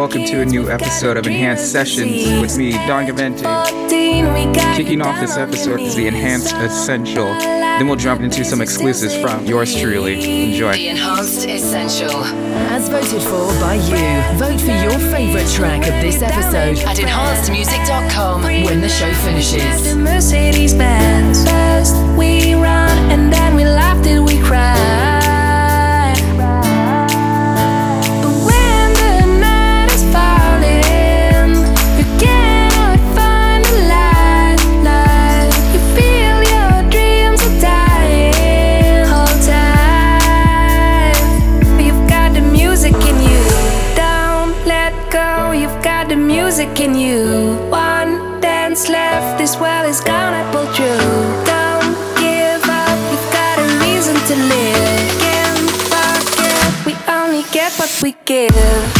Welcome to a new episode of Enhanced Sessions with me, Don Gavente. Kicking off this episode is the Enhanced Essential. Then we'll jump into some exclusives from yours truly. Enjoy. The Enhanced Essential. As voted for by you. Vote for your favorite track of this episode at enhancedmusic.com when the show finishes. The Mercedes Benz. First we run and then we laugh till we cry. We give.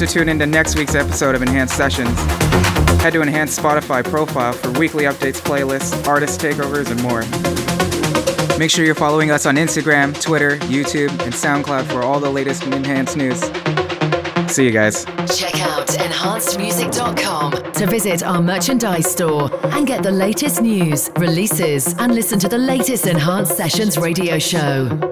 To tune in to next week's episode of Enhanced Sessions. Head to Enhanced Spotify profile for weekly updates, playlists, artist takeovers, and more. Make sure you're following us on Instagram, Twitter, YouTube, and SoundCloud for all the latest Enhanced news. See you guys. Check out enhancedmusic.com to visit our merchandise store and get the latest news, releases, and listen to the latest Enhanced Sessions radio show.